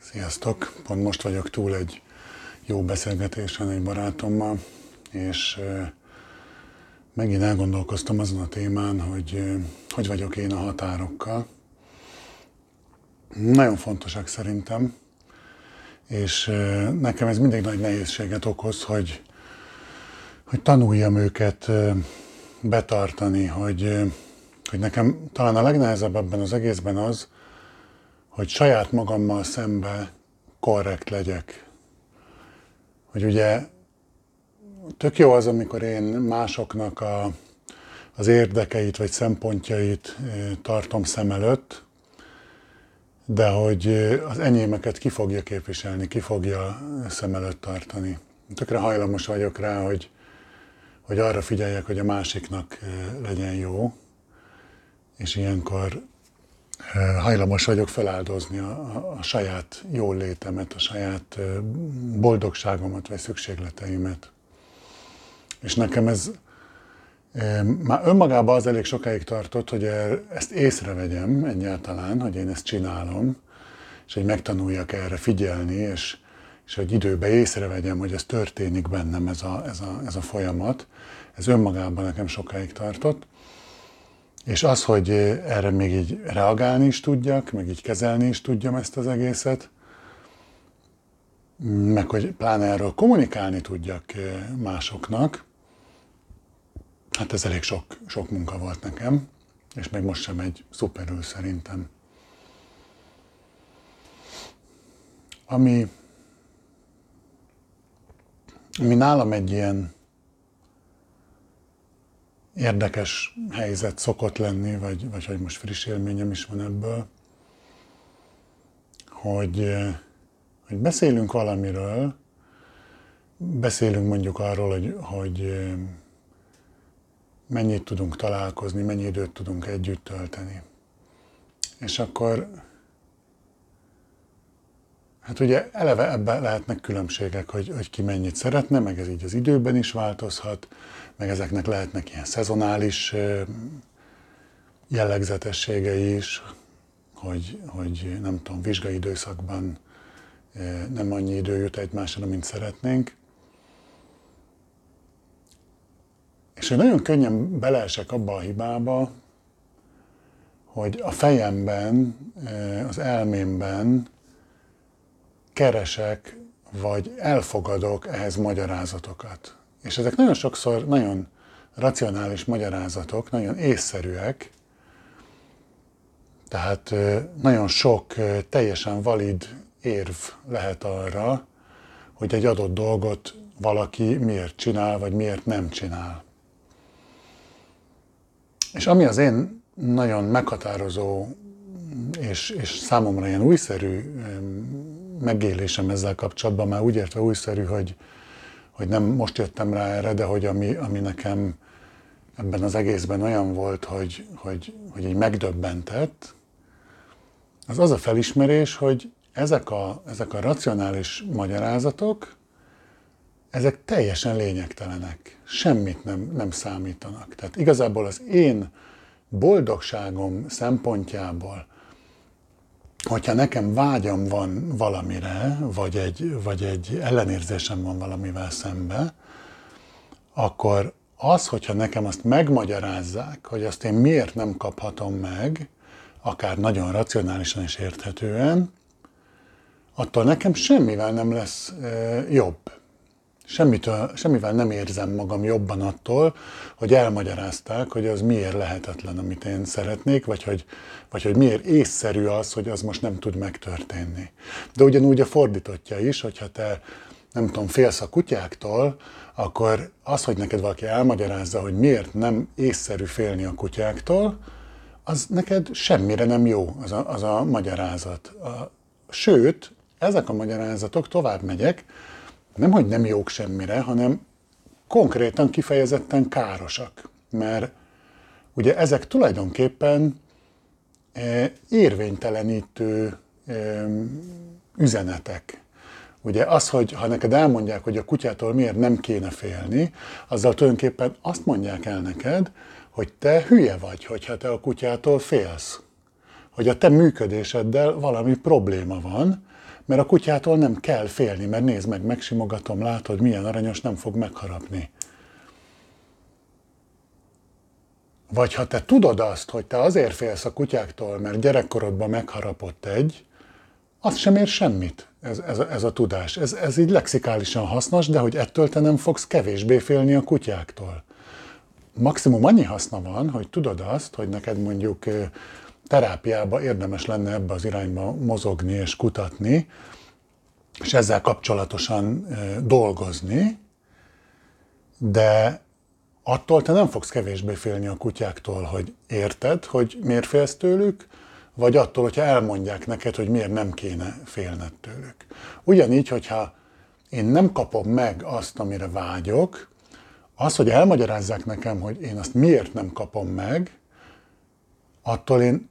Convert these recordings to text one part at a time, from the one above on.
Sziasztok! Pont most vagyok túl egy jó beszélgetésen egy barátommal, és megint elgondolkoztam azon a témán, hogy hogy vagyok én a határokkal. Nagyon fontosak szerintem, és nekem ez mindig nagy nehézséget okoz, hogy, hogy tanuljam őket betartani, hogy, hogy nekem talán a legnehezebb ebben az egészben az, hogy saját magammal szembe korrekt legyek. Hogy ugye tök jó az, amikor én másoknak a, az érdekeit vagy szempontjait tartom szem előtt, de hogy az enyémeket ki fogja képviselni, ki fogja szem előtt tartani. Tökre hajlamos vagyok rá, hogy, hogy arra figyeljek, hogy a másiknak legyen jó, és ilyenkor hajlamos vagyok feláldozni a, a, saját jól létemet, a saját boldogságomat vagy szükségleteimet. És nekem ez már önmagában az elég sokáig tartott, hogy ezt észrevegyem egyáltalán, hogy én ezt csinálom, és hogy megtanuljak erre figyelni, és, és hogy időben észrevegyem, hogy ez történik bennem, ez a, ez, a, ez a folyamat. Ez önmagában nekem sokáig tartott. És az, hogy erre még így reagálni is tudjak, meg így kezelni is tudjam ezt az egészet, meg hogy pláne erről kommunikálni tudjak másoknak, hát ez elég sok, sok munka volt nekem, és még most sem egy szuperül szerintem. Ami, ami nálam egy ilyen érdekes helyzet szokott lenni, vagy, vagy hogy most friss élményem is van ebből, hogy, hogy beszélünk valamiről, beszélünk mondjuk arról, hogy, hogy mennyit tudunk találkozni, mennyi időt tudunk együtt tölteni. És akkor, hát ugye eleve ebben lehetnek különbségek, hogy, hogy ki mennyit szeretne, meg ez így az időben is változhat, meg ezeknek lehetnek ilyen szezonális jellegzetességei is, hogy, hogy nem tudom, vizsgai időszakban nem annyi idő jut egymásra, mint szeretnénk. És én nagyon könnyen beleesek abba a hibába, hogy a fejemben, az elmémben keresek, vagy elfogadok ehhez magyarázatokat. És ezek nagyon sokszor nagyon racionális magyarázatok, nagyon észszerűek, tehát nagyon sok teljesen valid érv lehet arra, hogy egy adott dolgot valaki miért csinál, vagy miért nem csinál. És ami az én nagyon meghatározó és, és számomra ilyen újszerű megélésem ezzel kapcsolatban, már úgy értve újszerű, hogy, hogy nem most jöttem rá erre, de hogy ami, ami nekem ebben az egészben olyan volt, hogy, hogy, hogy így megdöbbentett, az az a felismerés, hogy ezek a, ezek a racionális magyarázatok, ezek teljesen lényegtelenek, semmit nem, nem számítanak. Tehát igazából az én boldogságom szempontjából, hogyha nekem vágyam van valamire, vagy egy, vagy egy ellenérzésem van valamivel szembe, akkor az, hogyha nekem azt megmagyarázzák, hogy azt én miért nem kaphatom meg, akár nagyon racionálisan és érthetően, attól nekem semmivel nem lesz jobb. Semmitől, semmivel nem érzem magam jobban attól, hogy elmagyarázták, hogy az miért lehetetlen, amit én szeretnék, vagy hogy, vagy hogy miért észszerű az, hogy az most nem tud megtörténni. De ugyanúgy a fordítottja is, hogyha te nem tudom, félsz a kutyáktól, akkor az, hogy neked valaki elmagyarázza, hogy miért nem észszerű félni a kutyáktól, az neked semmire nem jó, az a, az a magyarázat. A, sőt, ezek a magyarázatok, tovább megyek, nem, hogy nem jók semmire, hanem konkrétan kifejezetten károsak. Mert ugye ezek tulajdonképpen e, érvénytelenítő e, üzenetek. Ugye az, hogy ha neked elmondják, hogy a kutyától miért nem kéne félni, azzal tulajdonképpen azt mondják el neked, hogy te hülye vagy, hogyha te a kutyától félsz. Hogy a te működéseddel valami probléma van, Mert a kutyától nem kell félni, mert nézd meg, megsimogatom, látod, milyen aranyos, nem fog megharapni. Vagy ha te tudod azt, hogy te azért félsz a kutyáktól, mert gyerekkorodban megharapott egy, az sem ér semmit, ez, ez, ez a tudás. Ez, ez így lexikálisan hasznos, de hogy ettől te nem fogsz kevésbé félni a kutyáktól. Maximum annyi haszna van, hogy tudod azt, hogy neked mondjuk terápiába érdemes lenne ebbe az irányba mozogni és kutatni, és ezzel kapcsolatosan dolgozni, de attól te nem fogsz kevésbé félni a kutyáktól, hogy érted, hogy miért félsz tőlük, vagy attól, hogyha elmondják neked, hogy miért nem kéne félned tőlük. Ugyanígy, hogyha én nem kapom meg azt, amire vágyok, az, hogy elmagyarázzák nekem, hogy én azt miért nem kapom meg, attól én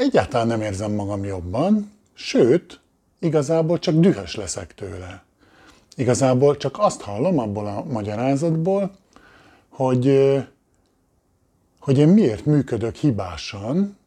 egyáltalán nem érzem magam jobban, sőt, igazából csak dühös leszek tőle. Igazából csak azt hallom abból a magyarázatból, hogy, hogy én miért működök hibásan,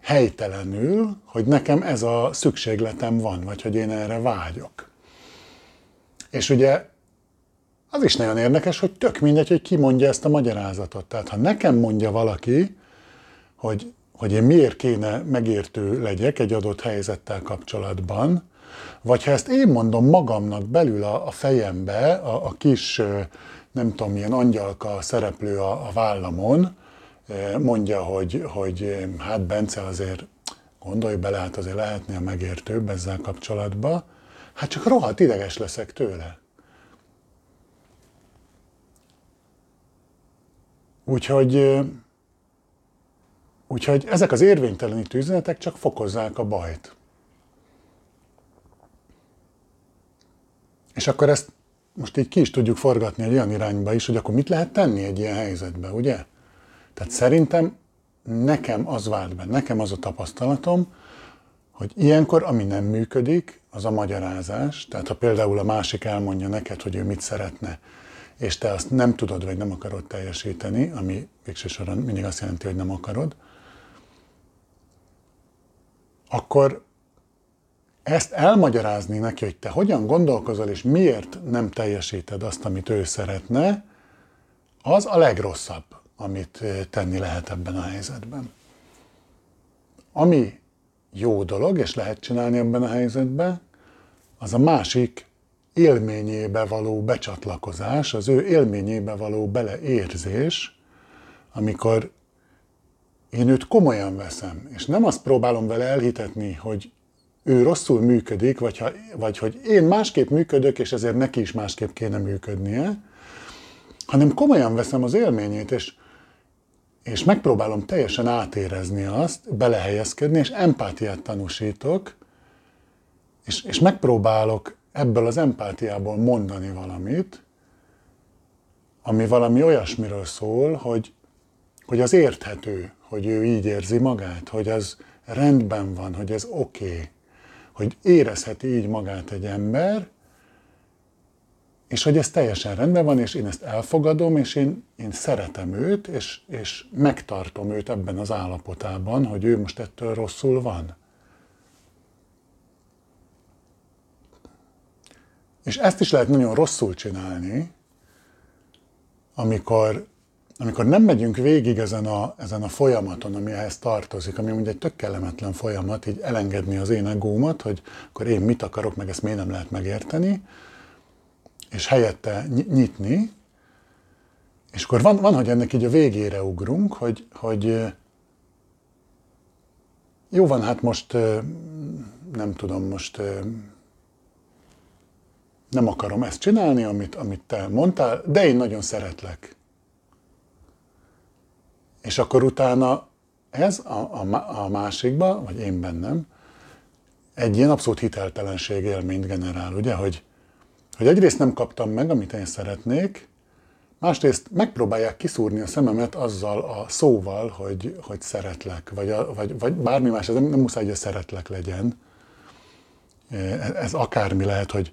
helytelenül, hogy nekem ez a szükségletem van, vagy hogy én erre vágyok. És ugye az is nagyon érdekes, hogy tök mindegy, hogy ki mondja ezt a magyarázatot. Tehát ha nekem mondja valaki, hogy, hogy én miért kéne megértő legyek egy adott helyzettel kapcsolatban, vagy ha ezt én mondom magamnak belül a, a fejembe, a, a kis, nem tudom, milyen angyalka szereplő a, a vállamon, mondja, hogy, hogy hát Bence azért gondolj bele, hát azért lehetnél megértőbb ezzel kapcsolatban, hát csak rohadt ideges leszek tőle. Úgyhogy, úgyhogy ezek az érvénytelenítő üzenetek csak fokozzák a bajt. És akkor ezt most így ki is tudjuk forgatni egy olyan irányba is, hogy akkor mit lehet tenni egy ilyen helyzetben, ugye? Tehát szerintem nekem az vált be, nekem az a tapasztalatom, hogy ilyenkor, ami nem működik, az a magyarázás. Tehát ha például a másik elmondja neked, hogy ő mit szeretne, és te azt nem tudod, vagy nem akarod teljesíteni, ami végső soron mindig azt jelenti, hogy nem akarod, akkor ezt elmagyarázni neki, hogy te hogyan gondolkozol, és miért nem teljesíted azt, amit ő szeretne, az a legrosszabb amit tenni lehet ebben a helyzetben. Ami jó dolog, és lehet csinálni ebben a helyzetben, az a másik élményébe való becsatlakozás, az ő élményébe való beleérzés, amikor én őt komolyan veszem, és nem azt próbálom vele elhitetni, hogy ő rosszul működik, vagy, ha, vagy hogy én másképp működök, és ezért neki is másképp kéne működnie, hanem komolyan veszem az élményét, és és megpróbálom teljesen átérezni azt, belehelyezkedni, és empátiát tanúsítok, és, és megpróbálok ebből az empátiából mondani valamit, ami valami olyasmiről szól, hogy, hogy az érthető, hogy ő így érzi magát, hogy az rendben van, hogy ez oké, okay, hogy érezheti így magát egy ember, és hogy ez teljesen rendben van, és én ezt elfogadom, és én, én szeretem őt, és, és megtartom őt ebben az állapotában, hogy ő most ettől rosszul van. És ezt is lehet nagyon rosszul csinálni, amikor, amikor nem megyünk végig ezen a, ezen a folyamaton, ami ehhez tartozik, ami ugye egy tök kellemetlen folyamat, így elengedni az én egómat, hogy akkor én mit akarok, meg ezt miért nem lehet megérteni, és helyette nyitni, és akkor van, van, hogy ennek így a végére ugrunk, hogy, hogy jó van, hát most nem tudom, most nem akarom ezt csinálni, amit, amit te mondtál, de én nagyon szeretlek. És akkor utána ez a, a, a másikba, vagy én bennem, egy ilyen abszolút hiteltelenség élményt generál, ugye, hogy, hogy egyrészt nem kaptam meg, amit én szeretnék, másrészt megpróbálják kiszúrni a szememet azzal a szóval, hogy, hogy szeretlek, vagy, a, vagy, vagy bármi más, ez nem, nem muszáj, hogy a szeretlek legyen. Ez akármi lehet, hogy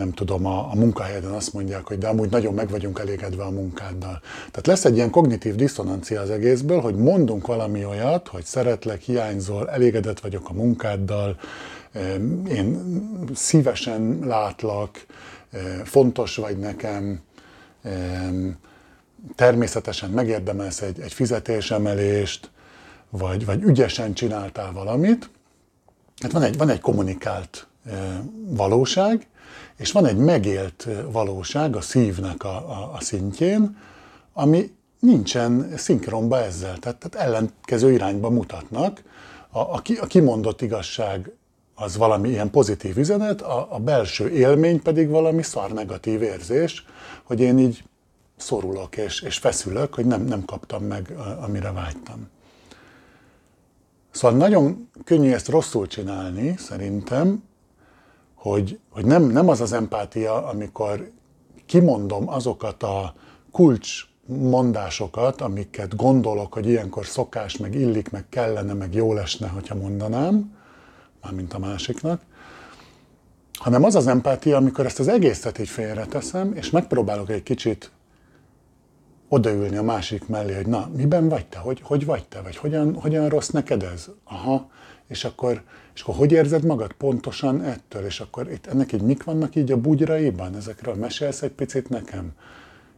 nem tudom, a, a munkahelyeden azt mondják, hogy de amúgy nagyon meg vagyunk elégedve a munkáddal. Tehát lesz egy ilyen kognitív diszonancia az egészből, hogy mondunk valami olyat, hogy szeretlek, hiányzol, elégedett vagyok a munkáddal, én szívesen látlak, fontos vagy nekem, természetesen megérdemelsz egy, egy fizetésemelést, vagy, vagy ügyesen csináltál valamit. Hát van egy, van egy kommunikált valóság, és van egy megélt valóság a szívnek a, a, a szintjén, ami nincsen szinkronba ezzel, tehát, tehát ellenkező irányba mutatnak. A, a, a kimondott igazság az valami ilyen pozitív üzenet, a, a belső élmény pedig valami szar negatív érzés, hogy én így szorulok és, és feszülök, hogy nem, nem kaptam meg, amire vágytam. Szóval nagyon könnyű ezt rosszul csinálni, szerintem, hogy, hogy nem, nem az az empátia, amikor kimondom azokat a kulcs mondásokat, amiket gondolok, hogy ilyenkor szokás, meg illik, meg kellene, meg jó lesne, hogyha mondanám, mármint a másiknak, hanem az az empátia, amikor ezt az egészet így félreteszem, és megpróbálok egy kicsit odaülni a másik mellé, hogy na, miben vagy te, hogy, hogy vagy te, vagy hogyan, hogyan rossz neked ez? Aha, és akkor, és akkor hogy érzed magad pontosan ettől, és akkor itt ennek így mik vannak így a bugyraiban, ezekről mesélsz egy picit nekem?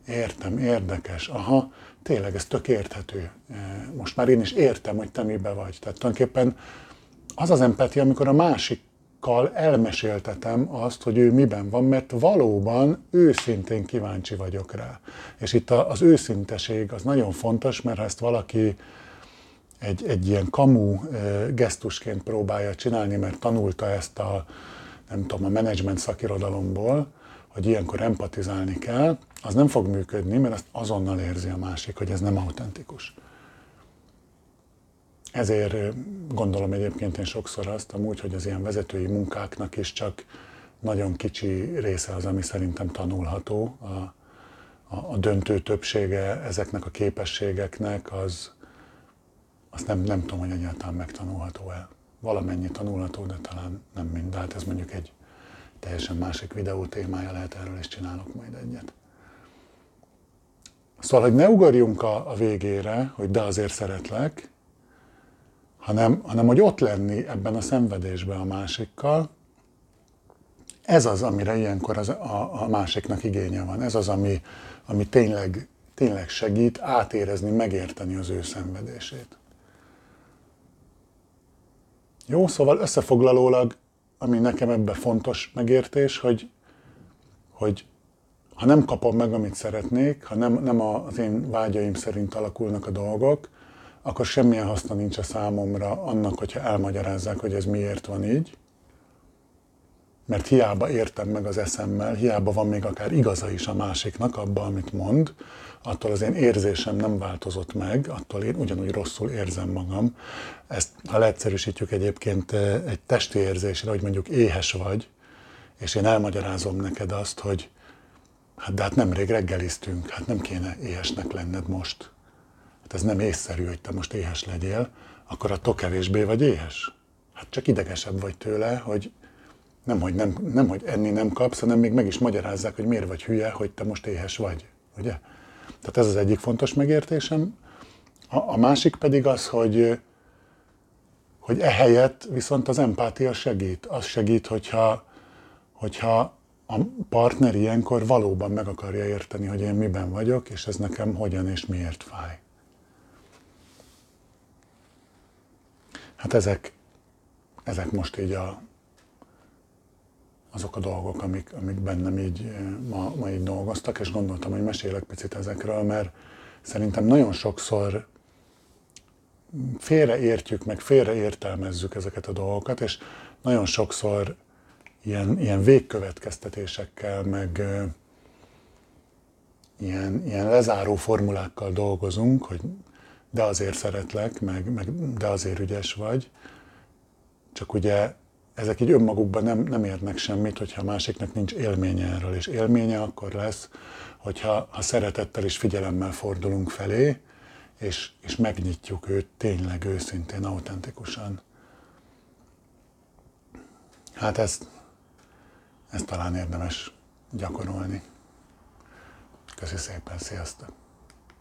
Értem, érdekes, aha, tényleg ez tök érthető. E, most már én is értem, hogy te mibe vagy. Tehát tulajdonképpen az az empatia, amikor a másik elmeséltetem azt, hogy ő miben van, mert valóban őszintén kíváncsi vagyok rá. És itt az őszinteség az nagyon fontos, mert ha ezt valaki egy, egy ilyen kamu gesztusként próbálja csinálni, mert tanulta ezt a, nem tudom, a menedzsment szakirodalomból, hogy ilyenkor empatizálni kell, az nem fog működni, mert azt azonnal érzi a másik, hogy ez nem autentikus. Ezért gondolom egyébként én sokszor azt amúgy, hogy az ilyen vezetői munkáknak is csak nagyon kicsi része az, ami szerintem tanulható. A, a, a döntő többsége ezeknek a képességeknek az, azt nem, nem tudom, hogy egyáltalán megtanulható el. Valamennyi tanulható, de talán nem mind. De hát ez mondjuk egy teljesen másik videó témája lehet, erről is csinálok majd egyet. Szóval, hogy ne ugorjunk a, a végére, hogy de azért szeretlek, hanem, hanem hogy ott lenni ebben a szenvedésben a másikkal, ez az, amire ilyenkor az, a, a másiknak igénye van. Ez az, ami, ami tényleg, tényleg segít átérezni, megérteni az ő szenvedését. Jó, szóval összefoglalólag, ami nekem ebben fontos megértés, hogy, hogy ha nem kapom meg, amit szeretnék, ha nem, nem az én vágyaim szerint alakulnak a dolgok, akkor semmilyen haszna nincs a számomra annak, hogyha elmagyarázzák, hogy ez miért van így. Mert hiába értem meg az eszemmel, hiába van még akár igaza is a másiknak abban, amit mond, attól az én érzésem nem változott meg, attól én ugyanúgy rosszul érzem magam. Ezt, ha leegyszerűsítjük egyébként eh, egy testi érzésre, hogy mondjuk éhes vagy, és én elmagyarázom neked azt, hogy hát de hát nemrég reggeliztünk, hát nem kéne éhesnek lenned most ez nem észszerű, hogy te most éhes legyél, akkor attól kevésbé vagy éhes. Hát csak idegesebb vagy tőle, hogy nem, hogy, nem, nem, hogy enni nem kapsz, hanem még meg is magyarázzák, hogy miért vagy hülye, hogy te most éhes vagy. Ugye? Tehát ez az egyik fontos megértésem. A, a másik pedig az, hogy, hogy ehelyett viszont az empátia segít. Az segít, hogyha, hogyha a partner ilyenkor valóban meg akarja érteni, hogy én miben vagyok, és ez nekem hogyan és miért fáj. Hát ezek, ezek most így a, azok a dolgok, amik, amik bennem így eh, ma, ma így dolgoztak, és gondoltam, hogy mesélek picit ezekről, mert szerintem nagyon sokszor félreértjük, meg félreértelmezzük ezeket a dolgokat, és nagyon sokszor ilyen, ilyen végkövetkeztetésekkel, meg uh, ilyen, ilyen lezáró formulákkal dolgozunk, hogy de azért szeretlek, meg, meg de azért ügyes vagy. Csak ugye ezek így önmagukban nem, nem érnek semmit, hogyha a másiknak nincs élménye erről, és élménye akkor lesz, hogyha ha szeretettel és figyelemmel fordulunk felé, és, és megnyitjuk őt tényleg őszintén, autentikusan. Hát ezt, ezt talán érdemes gyakorolni. Köszi szépen, sziasztok!